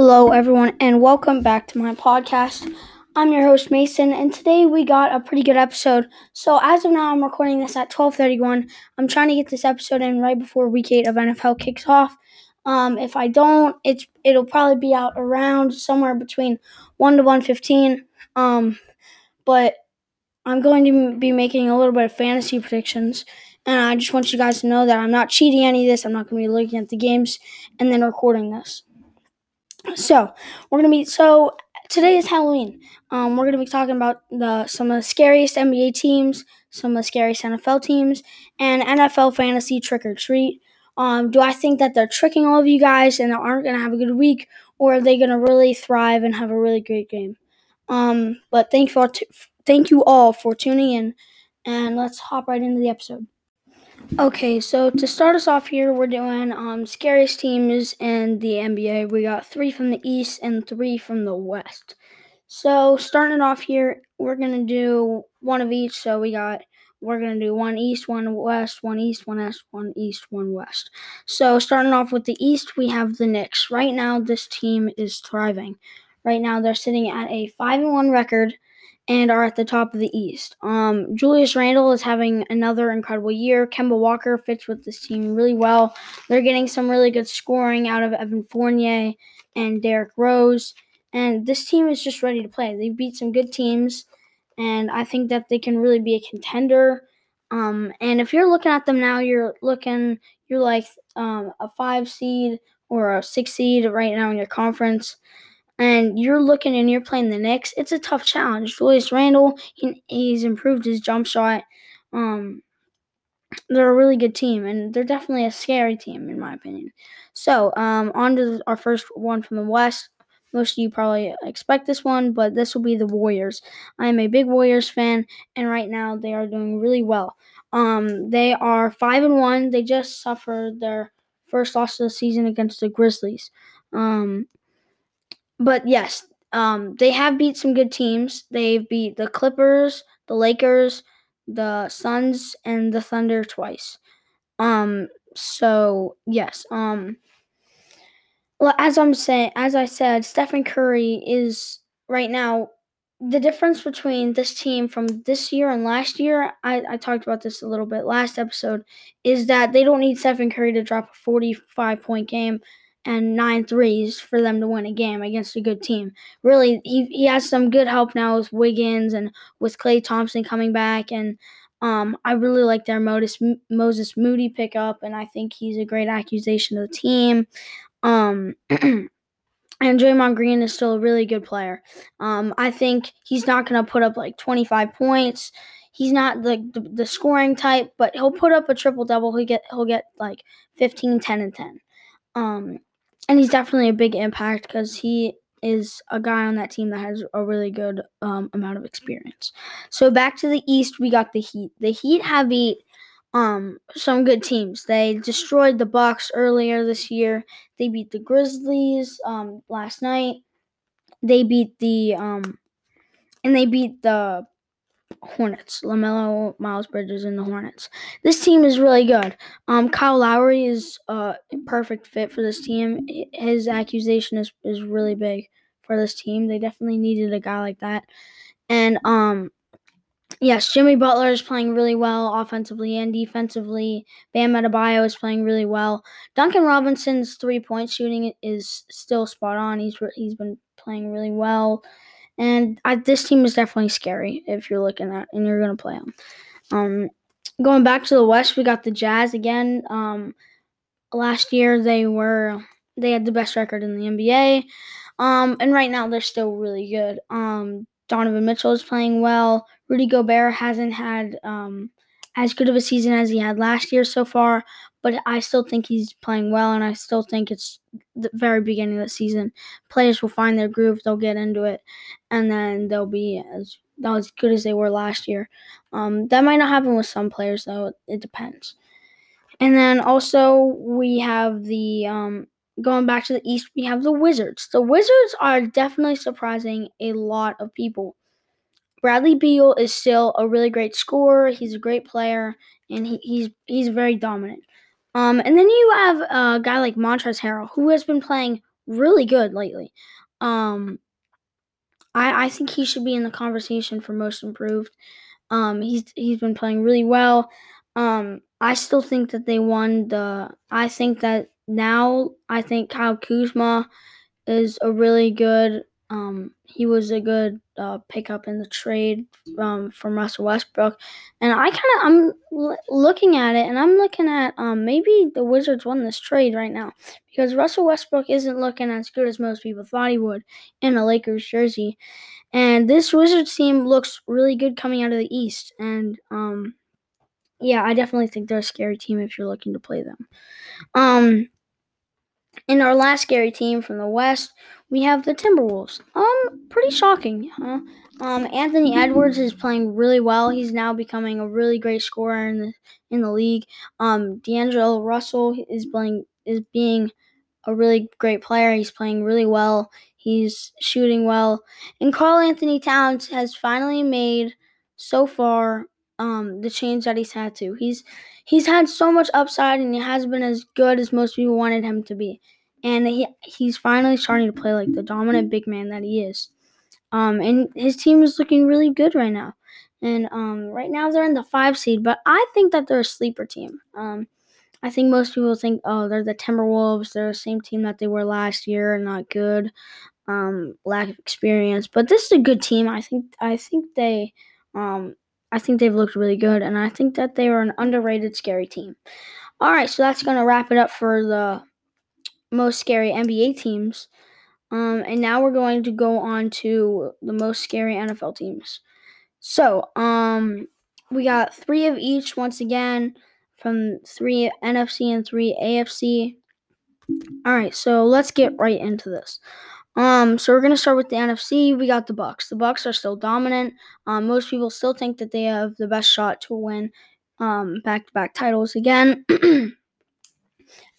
Hello, everyone, and welcome back to my podcast. I'm your host Mason, and today we got a pretty good episode. So as of now, I'm recording this at 12:31. I'm trying to get this episode in right before Week Eight of NFL kicks off. Um, if I don't, it's it'll probably be out around somewhere between one to one fifteen. Um, but I'm going to be making a little bit of fantasy predictions, and I just want you guys to know that I'm not cheating any of this. I'm not going to be looking at the games and then recording this. So we're gonna be so today is Halloween. Um, we're gonna be talking about the some of the scariest NBA teams, some of the scariest NFL teams, and NFL fantasy trick or treat. Um, do I think that they're tricking all of you guys and they aren't gonna have a good week, or are they gonna really thrive and have a really great game? Um, but thank you for thank you all for tuning in, and let's hop right into the episode. Okay, so to start us off here, we're doing um, scariest teams in the NBA. We got three from the East and three from the West. So starting off here, we're gonna do one of each. So we got we're gonna do one East, one West, one East, one West, one East, one West. So starting off with the East, we have the Knicks. Right now, this team is thriving. Right now, they're sitting at a five and one record and are at the top of the East. Um, Julius Randle is having another incredible year. Kemba Walker fits with this team really well. They're getting some really good scoring out of Evan Fournier and Derrick Rose. And this team is just ready to play. They beat some good teams, and I think that they can really be a contender. Um, and if you're looking at them now, you're looking, you're like um, a five seed or a six seed right now in your conference and you're looking and you're playing the Knicks, it's a tough challenge. Julius Randle, he, he's improved his jump shot. Um, they're a really good team, and they're definitely a scary team, in my opinion. So, um, on to our first one from the West. Most of you probably expect this one, but this will be the Warriors. I am a big Warriors fan, and right now they are doing really well. Um, they are five and one. They just suffered their first loss of the season against the Grizzlies. Um, but yes, um, they have beat some good teams. They've beat the Clippers, the Lakers, the Suns, and the Thunder twice. Um, so yes, um, well, as I'm saying, as I said, Stephen Curry is right now the difference between this team from this year and last year. I, I talked about this a little bit last episode. Is that they don't need Stephen Curry to drop a 45 point game and nine threes for them to win a game against a good team. Really, he, he has some good help now with Wiggins and with Klay Thompson coming back. And um, I really like their Moses, Moses Moody pickup, and I think he's a great accusation to the team. Um, and Draymond Green is still a really good player. Um, I think he's not going to put up like 25 points. He's not the, the, the scoring type, but he'll put up a triple double. He get he'll get like 15, 10, and 10. Um, and he's definitely a big impact because he is a guy on that team that has a really good um, amount of experience. So back to the East, we got the Heat. The Heat have beat um, some good teams. They destroyed the Bucks earlier this year. They beat the Grizzlies um, last night. They beat the um, and they beat the Hornets. LaMelo, Miles Bridges, and the Hornets. This team is really good. Um, Kyle Lowry is uh, a perfect fit for this team. His accusation is, is really big for this team. They definitely needed a guy like that. And um, yes, Jimmy Butler is playing really well offensively and defensively. Bam Adebayo is playing really well. Duncan Robinson's three point shooting is still spot on. He's he's been playing really well. And I, this team is definitely scary if you're looking at and you're going to play them. Um, going back to the West, we got the Jazz again. Um, last year they were they had the best record in the NBA. Um, and right now they're still really good. Um, Donovan Mitchell is playing well. Rudy Gobert hasn't had um, as good of a season as he had last year so far, but I still think he's playing well, and I still think it's the very beginning of the season. Players will find their groove, they'll get into it, and then they'll be as as good as they were last year. Um, that might not happen with some players, though. It depends. And then also we have the um, going back to the East, we have the Wizards. The Wizards are definitely surprising a lot of people. Bradley Beal is still a really great scorer. He's a great player, and he, he's he's very dominant. Um, and then you have a guy like Montrezl Harrell, who has been playing really good lately. Um, I I think he should be in the conversation for most improved. Um, he's he's been playing really well. Um, I still think that they won the. I think that now I think Kyle Kuzma is a really good. Um, he was a good uh, pickup in the trade um, from Russell Westbrook, and I kind of I'm l- looking at it, and I'm looking at um, maybe the Wizards won this trade right now because Russell Westbrook isn't looking as good as most people thought he would in a Lakers jersey, and this Wizards team looks really good coming out of the East, and um, yeah, I definitely think they're a scary team if you're looking to play them. Um, in our last scary team from the West, we have the Timberwolves. Um, pretty shocking, huh? Um, Anthony Edwards is playing really well. He's now becoming a really great scorer in the in the league. Um, D'Angelo Russell is playing is being a really great player. He's playing really well. He's shooting well, and Karl-Anthony Towns has finally made so far um, the change that he's had to. He's he's had so much upside, and he has been as good as most people wanted him to be. And he he's finally starting to play like the dominant big man that he is. Um, and his team is looking really good right now. And um, right now they're in the five seed, but I think that they're a sleeper team. Um, I think most people think, oh, they're the Timberwolves. They're the same team that they were last year, not good, um, lack of experience. But this is a good team. I think. I think they um, I think they've looked really good, and I think that they are an underrated, scary team. All right, so that's going to wrap it up for the most scary NBA teams. Um, and now we're going to go on to the most scary NFL teams. So, um, we got three of each once again from three NFC and three AFC. All right, so let's get right into this. Um, so we're gonna start with the NFC. We got the Bucs. The Bucs are still dominant. Um, most people still think that they have the best shot to win um, back-to-back titles again.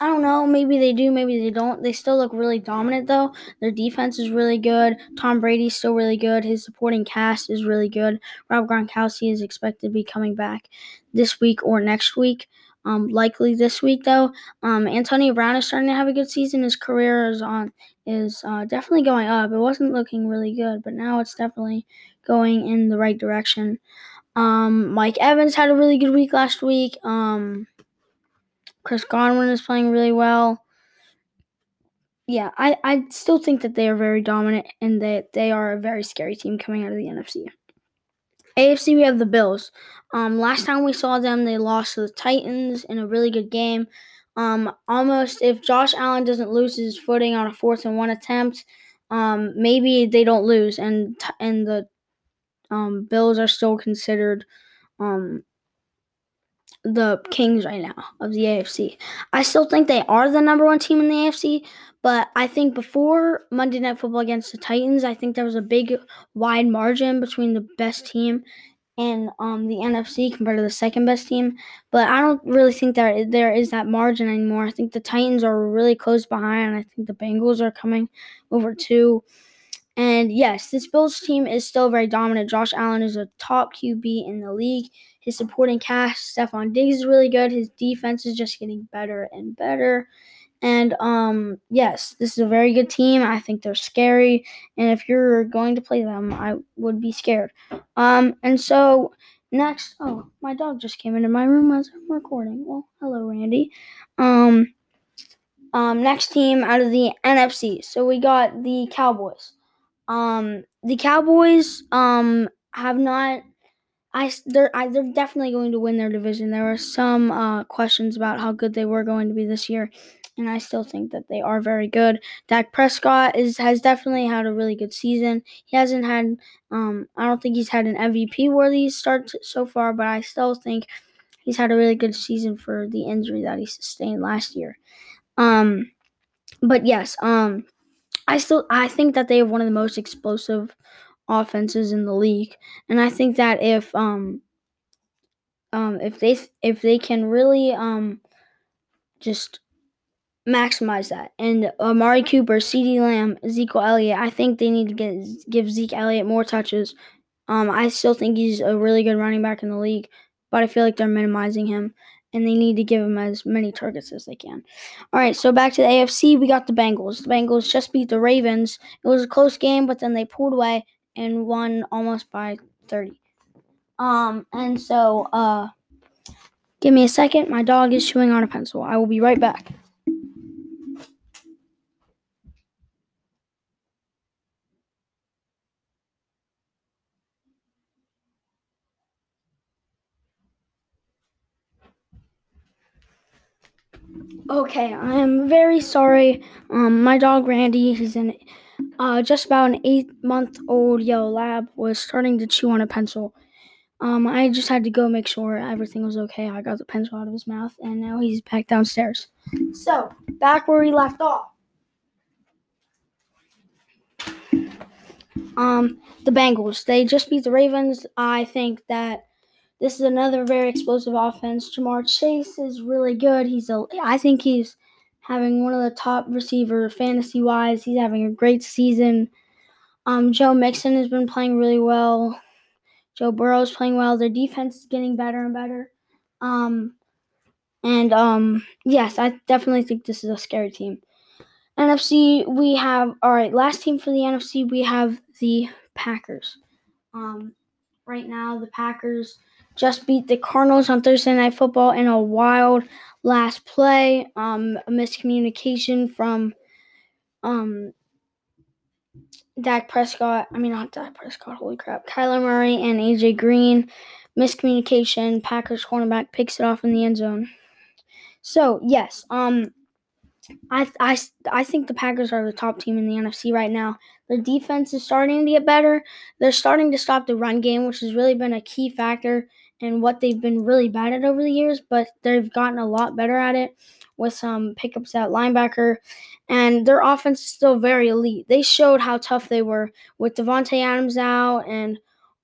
I don't know. Maybe they do. Maybe they don't. They still look really dominant, though. Their defense is really good. Tom Brady's still really good. His supporting cast is really good. Rob Gronkowski is expected to be coming back this week or next week. Um, likely this week though. Um, Antonio Brown is starting to have a good season. His career is on is uh, definitely going up. It wasn't looking really good, but now it's definitely going in the right direction. Um, Mike Evans had a really good week last week. Um, Chris Godwin is playing really well. Yeah, I, I still think that they are very dominant and that they are a very scary team coming out of the NFC. AFC, we have the Bills. Um, last time we saw them, they lost to the Titans in a really good game. Um, almost if Josh Allen doesn't lose his footing on a fourth and one attempt, um, maybe they don't lose, and and the um, Bills are still considered um, the Kings right now of the AFC. I still think they are the number one team in the AFC, but I think before Monday Night Football against the Titans, I think there was a big wide margin between the best team and um, the NFC compared to the second best team. But I don't really think that there is that margin anymore. I think the Titans are really close behind. I think the Bengals are coming over too. And yes, this Bills team is still very dominant. Josh Allen is a top QB in the league. His supporting cast, Stefon Diggs is really good. His defense is just getting better and better. And um, yes, this is a very good team. I think they're scary, and if you're going to play them, I would be scared. Um, and so next, oh, my dog just came into my room as I'm recording. Well, hello, Randy. Um, um, next team out of the NFC. So we got the Cowboys. Um, the Cowboys um have not I they're I, they're definitely going to win their division. There were some uh, questions about how good they were going to be this year, and I still think that they are very good. Dak Prescott is has definitely had a really good season. He hasn't had um I don't think he's had an MVP worthy start so far, but I still think he's had a really good season for the injury that he sustained last year. Um, but yes, um, I still I think that they have one of the most explosive offenses in the league, and I think that if um um if they if they can really um just maximize that and Amari Cooper, CeeDee Lamb, Zeke Elliott, I think they need to get give Zeke Elliott more touches. Um, I still think he's a really good running back in the league, but I feel like they're minimizing him. and they need to give him as many targets as they can. All right, so back to the AFC, we got the Bengals. The Bengals just beat the Ravens. It was a close game, but then they pulled away and won almost by 30. Um, and so, uh, give me a second. My dog is chewing on a pencil. I will be right back. Okay, I am very sorry. Um, my dog Randy, he's an uh, just about an eight month old yellow lab, was starting to chew on a pencil. Um, I just had to go make sure everything was okay. I got the pencil out of his mouth, and now he's back downstairs. So, back where we left off. Um, the Bengals. They just beat the Ravens. I think that this is another very explosive offense. Ja'Marr Chase is really good. He's a I think he's having one of the top receiver fantasy wise. He's having a great season. Um, Joe Mixon has been playing really well. Joe Burrow's playing well. Their defense is getting better and better. Um, and um, yes, I definitely think this is a scary team. NFC, we have all right. Last team for the NFC, we have the Packers. Um, right now, the Packers just beat the Cardinals on Thursday Night Football in a wild last play. Um, a miscommunication from um, Dak Prescott. I mean, not Dak Prescott. Holy crap! Kyler Murray and AJ Green. Miscommunication. Packers cornerback picks it off in the end zone. So yes, um, I, I, I think the Packers are the top team in the NFC right now. Their defense is starting to get better. They're starting to stop the run game, which has really been a key factor in what they've been really bad at over the years, but they've gotten a lot better at it with some pickups at linebacker. And their offense is still very elite. They showed how tough they were with Davante Adams out and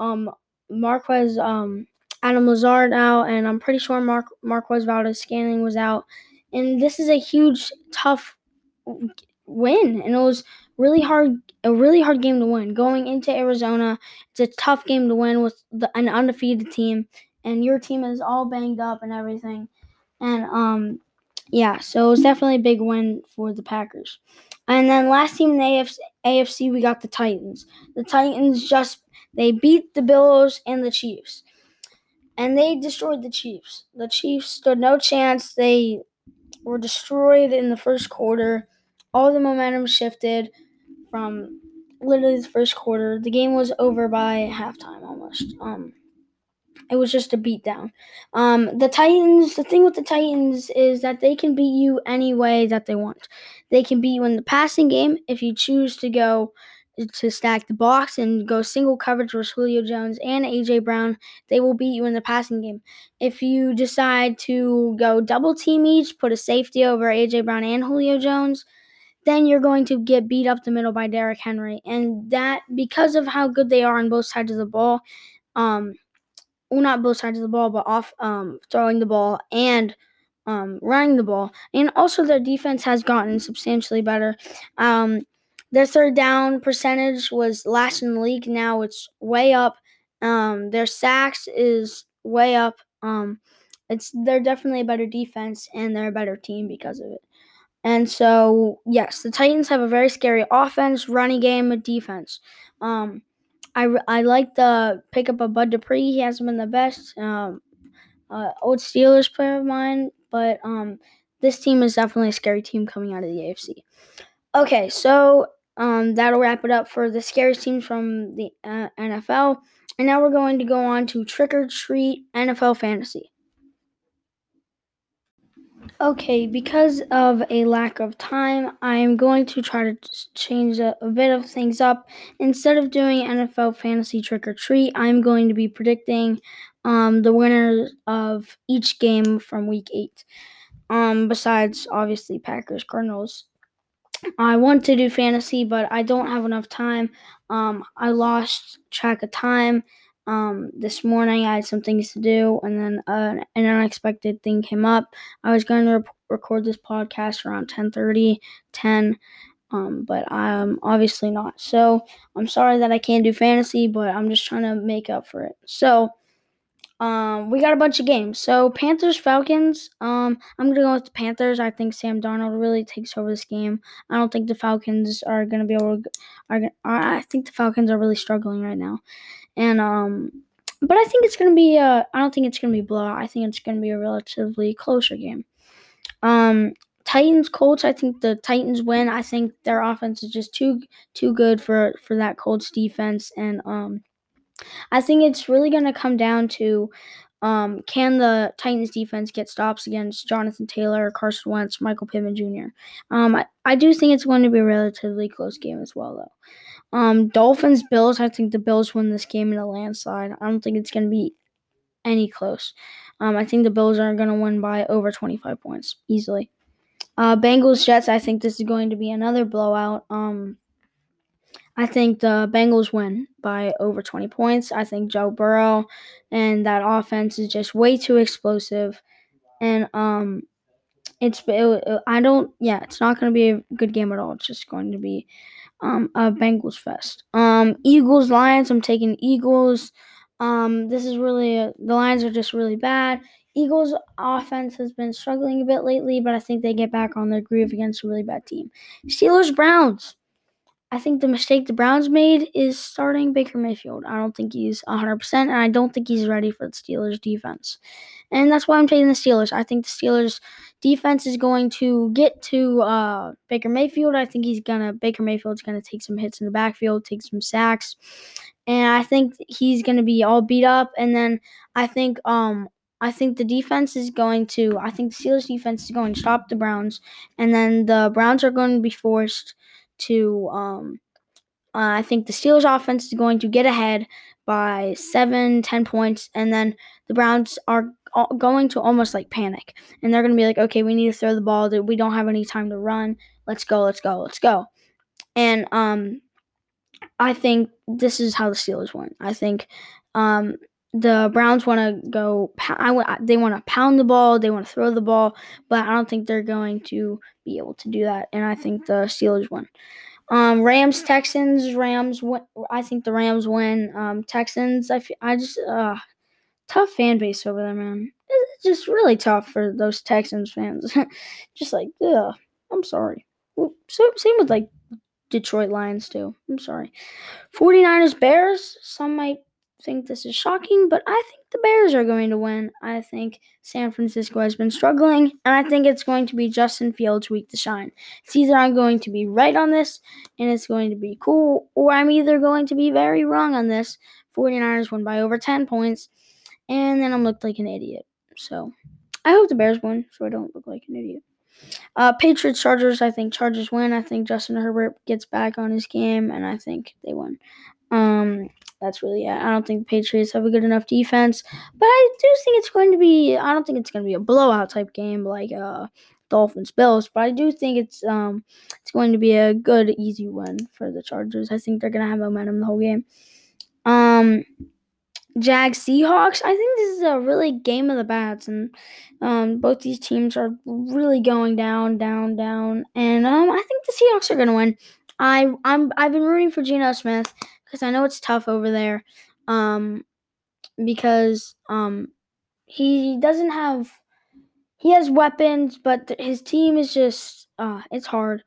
um, Marquez um, Adam Lazard out, and I'm pretty sure Mark Marquez Valdes-Scantling was out and this is a huge tough win and it was really hard a really hard game to win. Going into arizona it's a tough game to win with the, an undefeated team and your team is all banged up and everything. And um yeah so it was definitely a big win for the packers. And then last team in the AFC, AFC we got the titans. The titans just they beat the bills and the chiefs. And they destroyed the chiefs. The chiefs stood no chance. They were destroyed in the first quarter. All the momentum shifted from literally the first quarter. The game was over by halftime almost. Um, it was just a beatdown. Um, the Titans, the thing with the Titans is that they can beat you any way that they want. They can beat you in the passing game if you choose to go to stack the box and go single coverage with Julio Jones and AJ Brown, they will beat you in the passing game. If you decide to go double team each, put a safety over AJ Brown and Julio Jones, then you're going to get beat up the middle by Derrick Henry. And that because of how good they are on both sides of the ball, um well not both sides of the ball, but off um throwing the ball and um running the ball. And also their defense has gotten substantially better. Um their third down percentage was last in the league. Now it's way up. Um, their sacks is way up. Um, it's they're definitely a better defense and they're a better team because of it. And so, yes, the Titans have a very scary offense, running game, and defense. Um, I, I like the pick up of Bud Dupree. He hasn't been the best. Um, uh, old Steelers player of mine, but um, this team is definitely a scary team coming out of the AFC. Okay, so um, that'll wrap it up for the scariest teams from the uh, NFL. And now we're going to go on to Trick or Treat NFL Fantasy. Okay, because of a lack of time, I am going to try to change a, a, bit of things up. Instead of doing NFL Fantasy Trick or Treat, I'm going to be predicting um, the winners of each game from Week 8. Um, besides, obviously, Packers, Cardinals, I want to do fantasy, but I don't have enough time. Um, I lost track of time. Um, this morning I had some things to do, and then uh, an unexpected thing came up. I was going to record this podcast around 10:30, 10, um, but I'm obviously not. So I'm sorry that I can't do fantasy, but I'm just trying to make up for it. So Um, we got a bunch of games. So Panthers Falcons. Um, I'm gonna go with the Panthers. I think Sam Darnold really takes over this game. I don't think the Falcons are gonna be able to. Are, are I think the Falcons are really struggling right now, and um, but I think it's gonna be. Uh, I don't think it's gonna be blowout. I think it's gonna be a relatively closer game. Um, Titans Colts. I think the Titans win. I think their offense is just too too good for for that Colts defense, and um, I think it's really to come down to um, can the Titans defense get stops against Jonathan Taylor, Carson Wentz, Michael Pittman Jr. Um, I, I do think it's going to be a relatively close game as well, though. Um, Dolphins Bills. I think the Bills win this game in a landslide. I don't think it's going to be any close. Um, I think the Bills are going to win by over 25 points easily. Uh, Bengals Jets. I think this is going to be another blowout. Um, I think the Bengals win by over 20 points. I think Joe Burrow and that offense is just way too explosive. And um it's it, I don't yeah, it's not going to be a good game at all. It's just going to be um a Bengals fest. Um Eagles Lions, I'm taking Eagles. Um this is really a, the Lions are just really bad. Eagles offense has been struggling a bit lately, but I think they get back on their groove against a really bad team. Steelers Browns. I think the mistake the Browns made is starting Baker Mayfield. I don't think he's 100%, and I don't think he's ready for the Steelers defense. And that's why I'm taking the Steelers. I think the Steelers defense is going to get to uh, Baker Mayfield. I think he's going to, Baker Mayfield's going to take some hits in the backfield, take some sacks. And I think he's going to be all beat up. And then I think, um, I think the defense is going to, I think the Steelers defense is going to stop the Browns. And then the Browns are going to be forced to um, uh, I think the Steelers offense is going to get ahead by seven, ten points, and then the Browns are going to almost like panic, and they're going to be like, okay, we need to throw the ball. We don't have any time to run. Let's go, let's go, let's go. And um, I think this is how the Steelers win. I think um, the Browns want to go. I, they want to pound the ball. They want to throw the ball, but I don't think they're going to be able to do that. And I think the Steelers win. Um, Rams Texans Rams. I think the Rams win. Um, Texans. I I just uh, tough fan base over there, man. It's just really tough for those Texans fans. just like, yeah, I'm sorry. So same with like Detroit Lions too. I'm sorry. 49ers Bears. Some might think this is shocking, but I think the Bears are going to win. I think San Francisco has been struggling, and I think it's going to be Justin Fields' week to shine. It's either I'm going to be right on this, and it's going to be cool, or I'm either going to be very wrong on this. 49ers win by over 10 points, and then I'm looked like an idiot. So I hope the Bears win, so I don't look like an idiot. Uh, Patriots Chargers. I think Chargers win. I think Justin Herbert gets back on his game, and I think they win. Um, that's really it. I don't think the Patriots have a good enough defense, but I do think it's going to be. I don't think it's going to be a blowout type game like uh, Dolphins Bills, but I do think it's um it's going to be a good easy win for the Chargers. I think they're going to have momentum the whole game. Um, Jag Seahawks. I think this is a really game of the bats, and um, both these teams are really going down, down, down, and um, I think the Seahawks are going to win. I I'm I've been rooting for Geno Smith because I know it's tough over there. Um, because um, he doesn't have he has weapons, but his team is just uh, it's hard.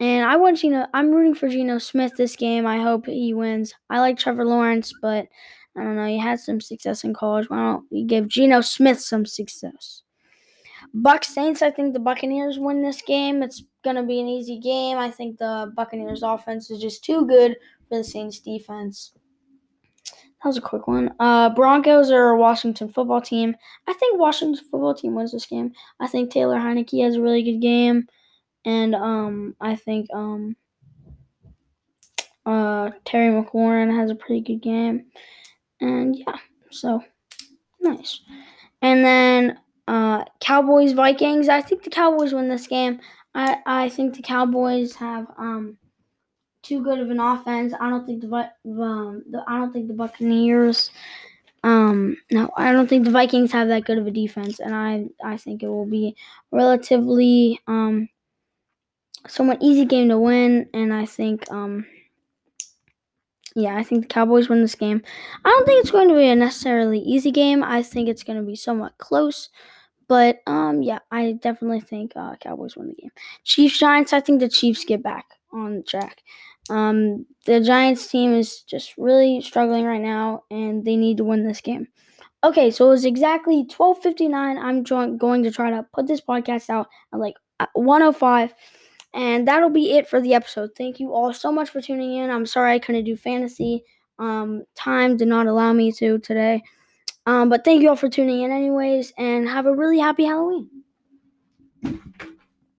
And I want Geno. I'm rooting for Geno Smith this game. I hope he wins. I like Trevor Lawrence, but I don't know. He had some success in college. Why don't we give Geno Smith some success? Buck Saints. I think the Buccaneers win this game. It's gonna be an easy game. I think the Buccaneers offense is just too good for the Saints defense. That was a quick one. Uh, Broncos or Washington football team. I think Washington football team wins this game. I think Taylor Heinicke has a really good game, and um, I think um, uh, Terry McLaurin has a pretty good game, and yeah, so nice. And then uh, Cowboys Vikings. I think the Cowboys win this game. I I think the Cowboys have um too good of an offense. I don't think the um the, I don't think the Buccaneers um no, I don't think the Vikings have that good of a defense and I I think it will be relatively um somewhat easy game to win and I think um yeah, I think the Cowboys win this game. I don't think it's going to be a necessarily easy game. I think it's going to be somewhat close. But um, yeah, I definitely think uh, Cowboys win the game. Chiefs Giants. I think the Chiefs get back on track. Um, the Giants team is just really struggling right now, and they need to win this game. Okay, so it's exactly twelve fifty nine. I'm going to try to put this podcast out at like one oh five. And that'll be it for the episode. Thank you all so much for tuning in. I'm sorry I couldn't do fantasy. Um, time did not allow me to today. Um, but thank you all for tuning in, anyways, and have a really happy Halloween.